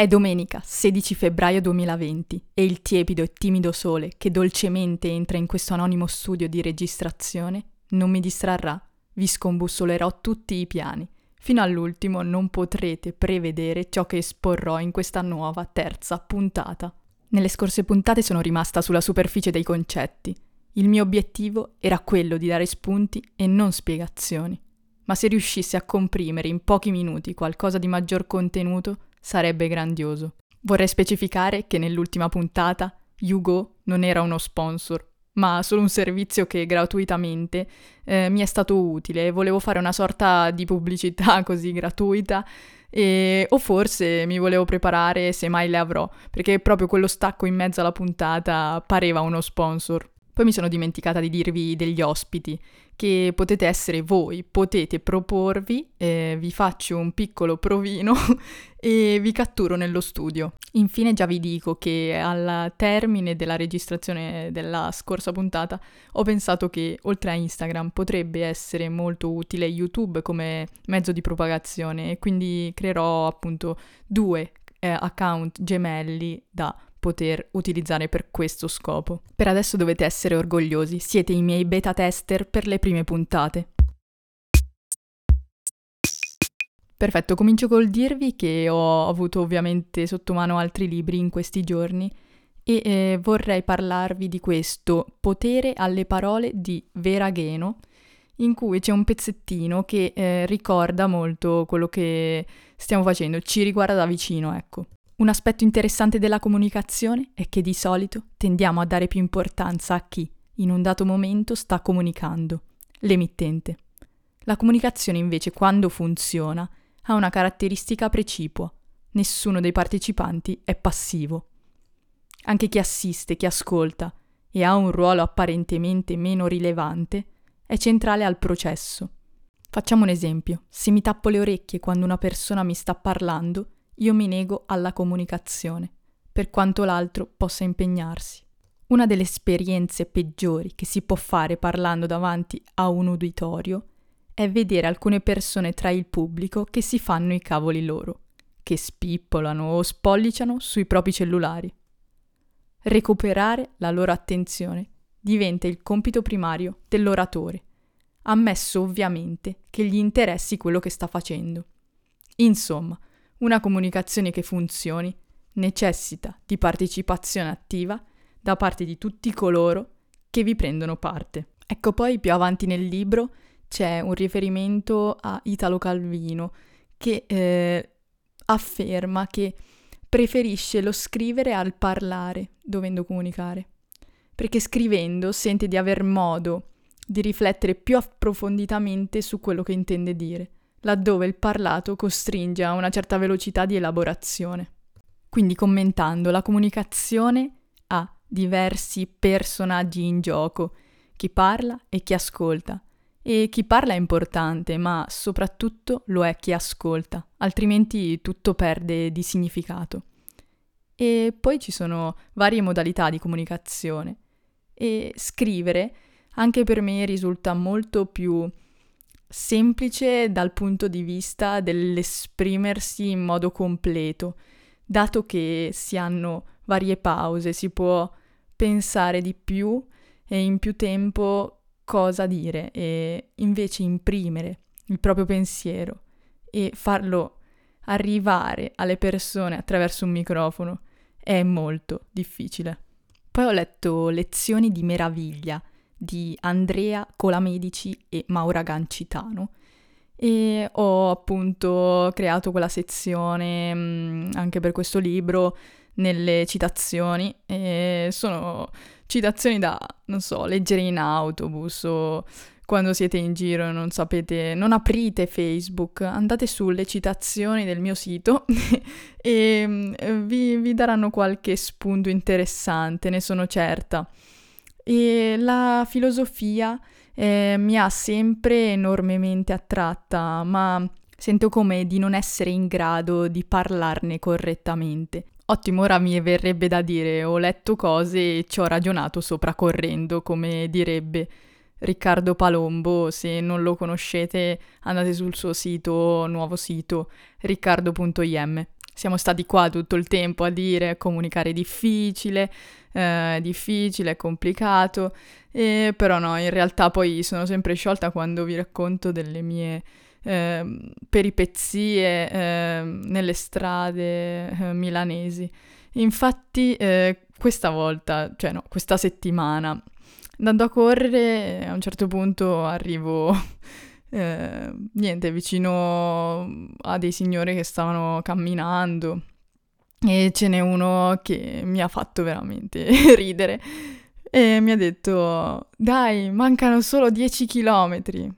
È domenica 16 febbraio 2020 e il tiepido e timido sole che dolcemente entra in questo anonimo studio di registrazione non mi distrarrà. Vi scombussolerò tutti i piani. Fino all'ultimo non potrete prevedere ciò che esporrò in questa nuova terza puntata. Nelle scorse puntate sono rimasta sulla superficie dei concetti. Il mio obiettivo era quello di dare spunti e non spiegazioni. Ma se riuscissi a comprimere in pochi minuti qualcosa di maggior contenuto, sarebbe grandioso. Vorrei specificare che nell'ultima puntata Yugo non era uno sponsor, ma solo un servizio che gratuitamente eh, mi è stato utile volevo fare una sorta di pubblicità così gratuita e, o forse mi volevo preparare se mai le avrò, perché proprio quello stacco in mezzo alla puntata pareva uno sponsor. Poi mi sono dimenticata di dirvi degli ospiti, che potete essere voi, potete proporvi, eh, vi faccio un piccolo provino e vi catturo nello studio. Infine già vi dico che al termine della registrazione della scorsa puntata ho pensato che oltre a Instagram potrebbe essere molto utile YouTube come mezzo di propagazione e quindi creerò appunto due eh, account gemelli da poter utilizzare per questo scopo. Per adesso dovete essere orgogliosi, siete i miei beta tester per le prime puntate. Perfetto, comincio col dirvi che ho avuto ovviamente sotto mano altri libri in questi giorni e eh, vorrei parlarvi di questo Potere alle parole di Vera Gheno, in cui c'è un pezzettino che eh, ricorda molto quello che stiamo facendo, ci riguarda da vicino, ecco. Un aspetto interessante della comunicazione è che di solito tendiamo a dare più importanza a chi, in un dato momento, sta comunicando, l'emittente. La comunicazione invece, quando funziona, ha una caratteristica precipua. Nessuno dei partecipanti è passivo. Anche chi assiste, chi ascolta e ha un ruolo apparentemente meno rilevante, è centrale al processo. Facciamo un esempio. Se mi tappo le orecchie quando una persona mi sta parlando, io mi nego alla comunicazione, per quanto l'altro possa impegnarsi. Una delle esperienze peggiori che si può fare parlando davanti a un uditorio è vedere alcune persone tra il pubblico che si fanno i cavoli loro, che spippolano o spolliciano sui propri cellulari. Recuperare la loro attenzione diventa il compito primario dell'oratore, ammesso ovviamente che gli interessi quello che sta facendo. Insomma, una comunicazione che funzioni necessita di partecipazione attiva da parte di tutti coloro che vi prendono parte. Ecco poi più avanti nel libro c'è un riferimento a Italo Calvino che eh, afferma che preferisce lo scrivere al parlare dovendo comunicare, perché scrivendo sente di aver modo di riflettere più approfonditamente su quello che intende dire laddove il parlato costringe a una certa velocità di elaborazione. Quindi commentando, la comunicazione ha diversi personaggi in gioco, chi parla e chi ascolta. E chi parla è importante, ma soprattutto lo è chi ascolta, altrimenti tutto perde di significato. E poi ci sono varie modalità di comunicazione e scrivere anche per me risulta molto più semplice dal punto di vista dell'esprimersi in modo completo, dato che si hanno varie pause, si può pensare di più e in più tempo cosa dire e invece imprimere il proprio pensiero e farlo arrivare alle persone attraverso un microfono è molto difficile. Poi ho letto Lezioni di meraviglia di Andrea Colamedici e Maura Gancitano e ho appunto creato quella sezione mm, anche per questo libro nelle citazioni e sono citazioni da, non so, leggere in autobus o quando siete in giro e non sapete, non aprite Facebook, andate sulle citazioni del mio sito e mm, vi, vi daranno qualche spunto interessante, ne sono certa. E la filosofia eh, mi ha sempre enormemente attratta, ma sento come di non essere in grado di parlarne correttamente. Ottimo, ora mi verrebbe da dire ho letto cose e ci ho ragionato sopra correndo, come direbbe Riccardo Palombo, se non lo conoscete andate sul suo sito, nuovo sito, riccardo.im. siamo stati qua tutto il tempo a dire comunicare è difficile, eh, difficile, è complicato, e però no, in realtà poi sono sempre sciolta quando vi racconto delle mie eh, peripezie eh, nelle strade eh, milanesi. Infatti eh, questa volta, cioè no, questa settimana, andando a correre, a un certo punto arrivo eh, niente, vicino a dei signori che stavano camminando e ce n'è uno che mi ha fatto veramente ridere e mi ha detto dai, mancano solo 10 chilometri.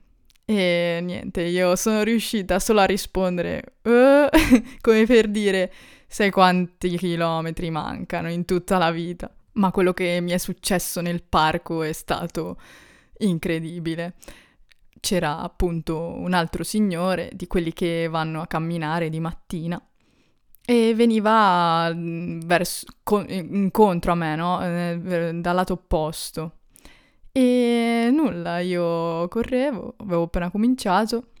E niente, io sono riuscita solo a rispondere uh, come per dire sai quanti chilometri mancano in tutta la vita. Ma quello che mi è successo nel parco è stato incredibile c'era appunto un altro signore di quelli che vanno a camminare di mattina e veniva mm, verso, con, incontro a me, no? Eh, dal lato opposto. E nulla, io correvo, avevo appena cominciato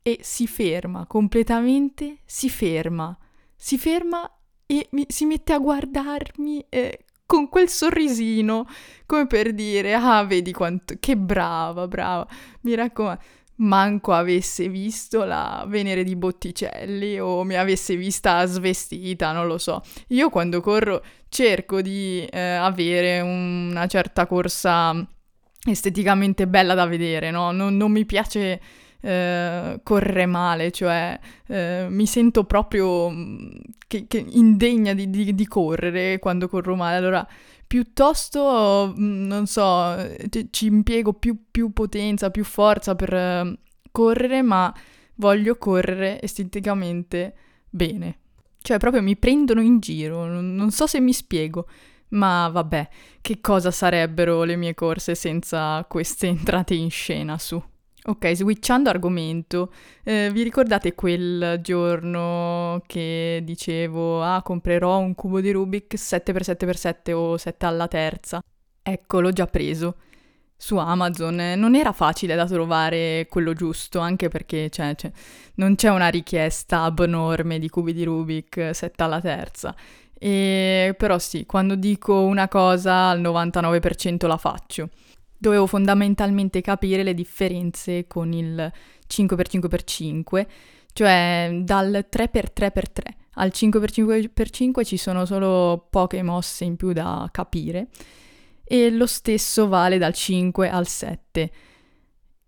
e si ferma completamente, si ferma, si ferma e mi, si mette a guardarmi eh, con quel sorrisino, come per dire, ah, vedi quanto, che brava, brava, mi raccomando. Manco avesse visto la Venere di Botticelli o mi avesse vista svestita, non lo so. Io quando corro cerco di eh, avere una certa corsa esteticamente bella da vedere, no? Non, non mi piace eh, correre male, cioè eh, mi sento proprio mm, che, che indegna di, di, di, correre quando corro male, allora piuttosto, mm, non so, ci impiego più, più potenza, più forza per eh, correre, ma voglio correre esteticamente bene. Cioè proprio mi prendono in giro, non so se mi spiego. Ma vabbè, che cosa sarebbero le mie corse senza queste entrate in scena su? Ok, switchando argomento, eh, vi ricordate quel giorno che dicevo, ah, comprerò un cubo di Rubik 7x7x7 o 7 alla terza? Ecco, l'ho già preso su Amazon. Non era facile da trovare quello giusto, anche perché cioè, cioè, non c'è una richiesta abnorme di cubi di Rubik 7 alla terza. E, però sì, quando dico una cosa al 99% la faccio dovevo fondamentalmente capire le differenze con il 5x5x5, cioè dal 3x3x3 al 5x5x5 ci sono solo poche mosse in più da capire e lo stesso vale dal 5 al 7.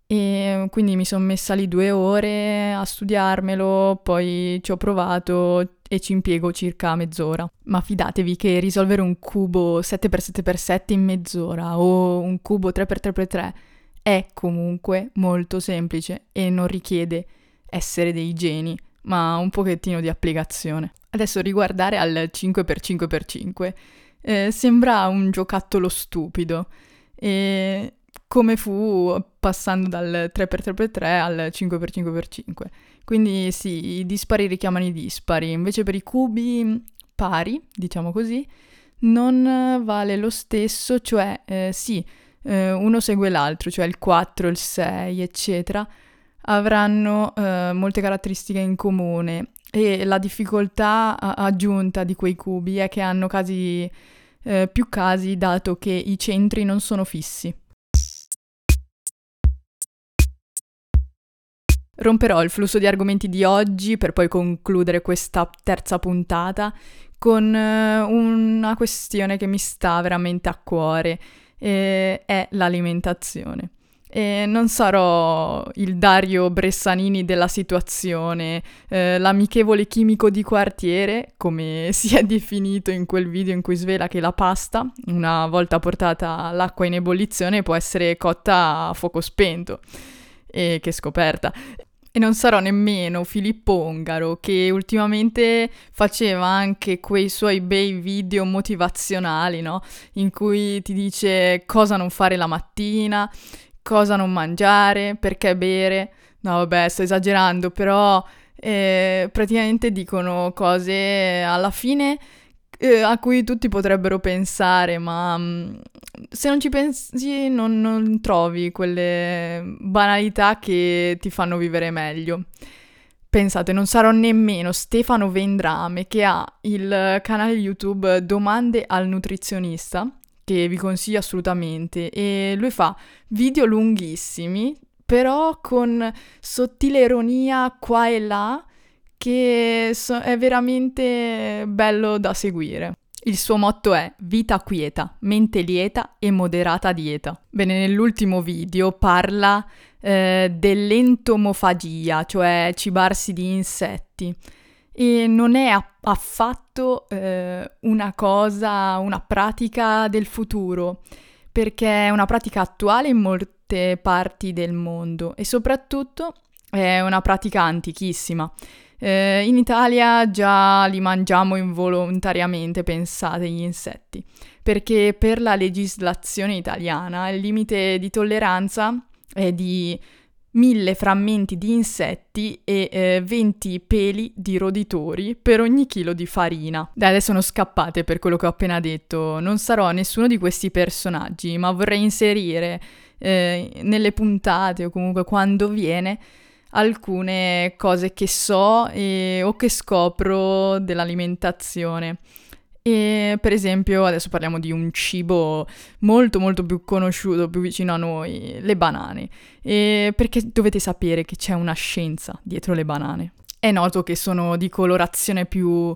E quindi mi sono messa lì due ore a studiarmelo, poi ci ho provato e ci impiego circa mezz'ora. Ma fidatevi che risolvere un cubo 7x7x7 in mezz'ora o un cubo 3x3x3 è comunque molto semplice e non richiede essere dei geni, ma un pochettino di applicazione. Adesso riguardare al 5x5x5 eh, sembra un giocattolo stupido e come fu passando dal 3x3x3 al 5x5x5. Quindi sì, i dispari richiamano i dispari, invece per i cubi pari, diciamo così, non vale lo stesso, cioè eh, sì, eh, uno segue l'altro, cioè il 4, il 6, eccetera, avranno eh, molte caratteristiche in comune e la difficoltà aggiunta di quei cubi è che hanno casi, eh, più casi dato che i centri non sono fissi. Romperò il flusso di argomenti di oggi per poi concludere questa terza puntata con eh, una questione che mi sta veramente a cuore, eh, è l'alimentazione. E non sarò il Dario Bressanini della situazione, eh, l'amichevole chimico di quartiere, come si è definito in quel video in cui svela che la pasta, una volta portata l'acqua in ebollizione, può essere cotta a fuoco spento. E che scoperta. E non sarò nemmeno Filippo Ongaro, che ultimamente faceva anche quei suoi bei video motivazionali, no? In cui ti dice cosa non fare la mattina, cosa non mangiare, perché bere. No, vabbè, sto esagerando, però eh, praticamente dicono cose alla fine eh, a cui tutti potrebbero pensare, ma mm, se non ci pensi non, non trovi quelle banalità che ti fanno vivere meglio. Pensate, non sarò nemmeno Stefano Vendrame che ha il canale YouTube Domande al nutrizionista, che vi consiglio assolutamente, e lui fa video lunghissimi, però con sottile ironia qua e là, che so- è veramente bello da seguire. Il suo motto è vita quieta, mente lieta e moderata dieta. Bene, nell'ultimo video parla eh, dell'entomofagia, cioè cibarsi di insetti. E non è affatto eh, una cosa, una pratica del futuro, perché è una pratica attuale in molte parti del mondo e soprattutto è una pratica antichissima. Eh, in Italia già li mangiamo involontariamente, pensate, gli insetti, perché per la legislazione italiana il limite di tolleranza è di mille frammenti di insetti e eh, 20 peli di roditori per ogni chilo di farina. Dai, adesso sono scappate per quello che ho appena detto. Non sarò nessuno di questi personaggi, ma vorrei inserire eh, nelle puntate o comunque quando viene alcune cose che so e, o che scopro dell'alimentazione. E per esempio, adesso parliamo di un cibo molto molto più conosciuto, più vicino a noi, le banane. E perché dovete sapere che c'è una scienza dietro le banane. È noto che sono di colorazione più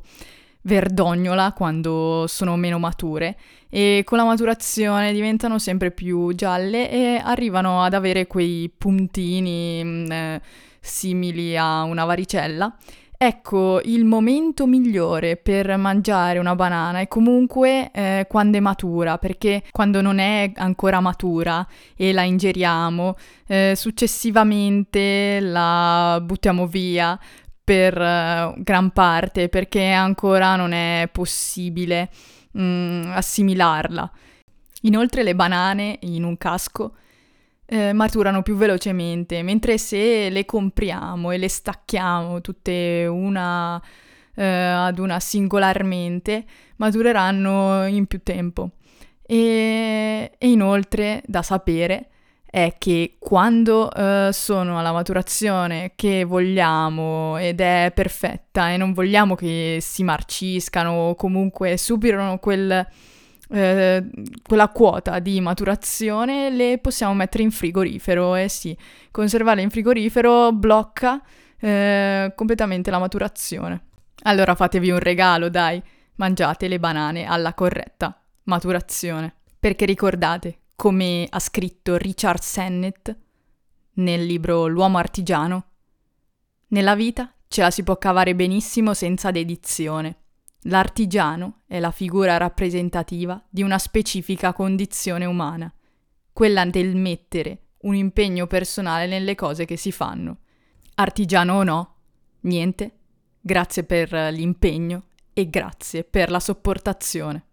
verdognola quando sono meno mature e con la maturazione diventano sempre più gialle e arrivano ad avere quei puntini mh, eh, simili a una varicella. Ecco, il momento migliore per mangiare una banana è comunque eh, quando è matura, perché quando non è ancora matura e la ingeriamo, eh, successivamente la buttiamo via per uh, gran parte perché ancora non è possibile mm, assimilarla. Inoltre le banane in un casco eh, maturano più velocemente, mentre se le compriamo e le stacchiamo tutte una eh, ad una singolarmente, matureranno in più tempo. E, e inoltre da sapere è che quando uh, sono alla maturazione che vogliamo ed è perfetta e non vogliamo che si marciscano o comunque superano quel, uh, quella quota di maturazione, le possiamo mettere in frigorifero e sì, conservarle in frigorifero blocca uh, completamente la maturazione. Allora fatevi un regalo, dai, mangiate le banane alla corretta maturazione. Perché ricordate, come ha scritto Richard Sennett nel libro L'uomo artigiano, nella vita ce la si può cavare benissimo senza dedizione. L'artigiano è la figura rappresentativa di una specifica condizione umana, quella del mettere un impegno personale nelle cose che si fanno. Artigiano o no, niente, grazie per l'impegno e grazie per la sopportazione.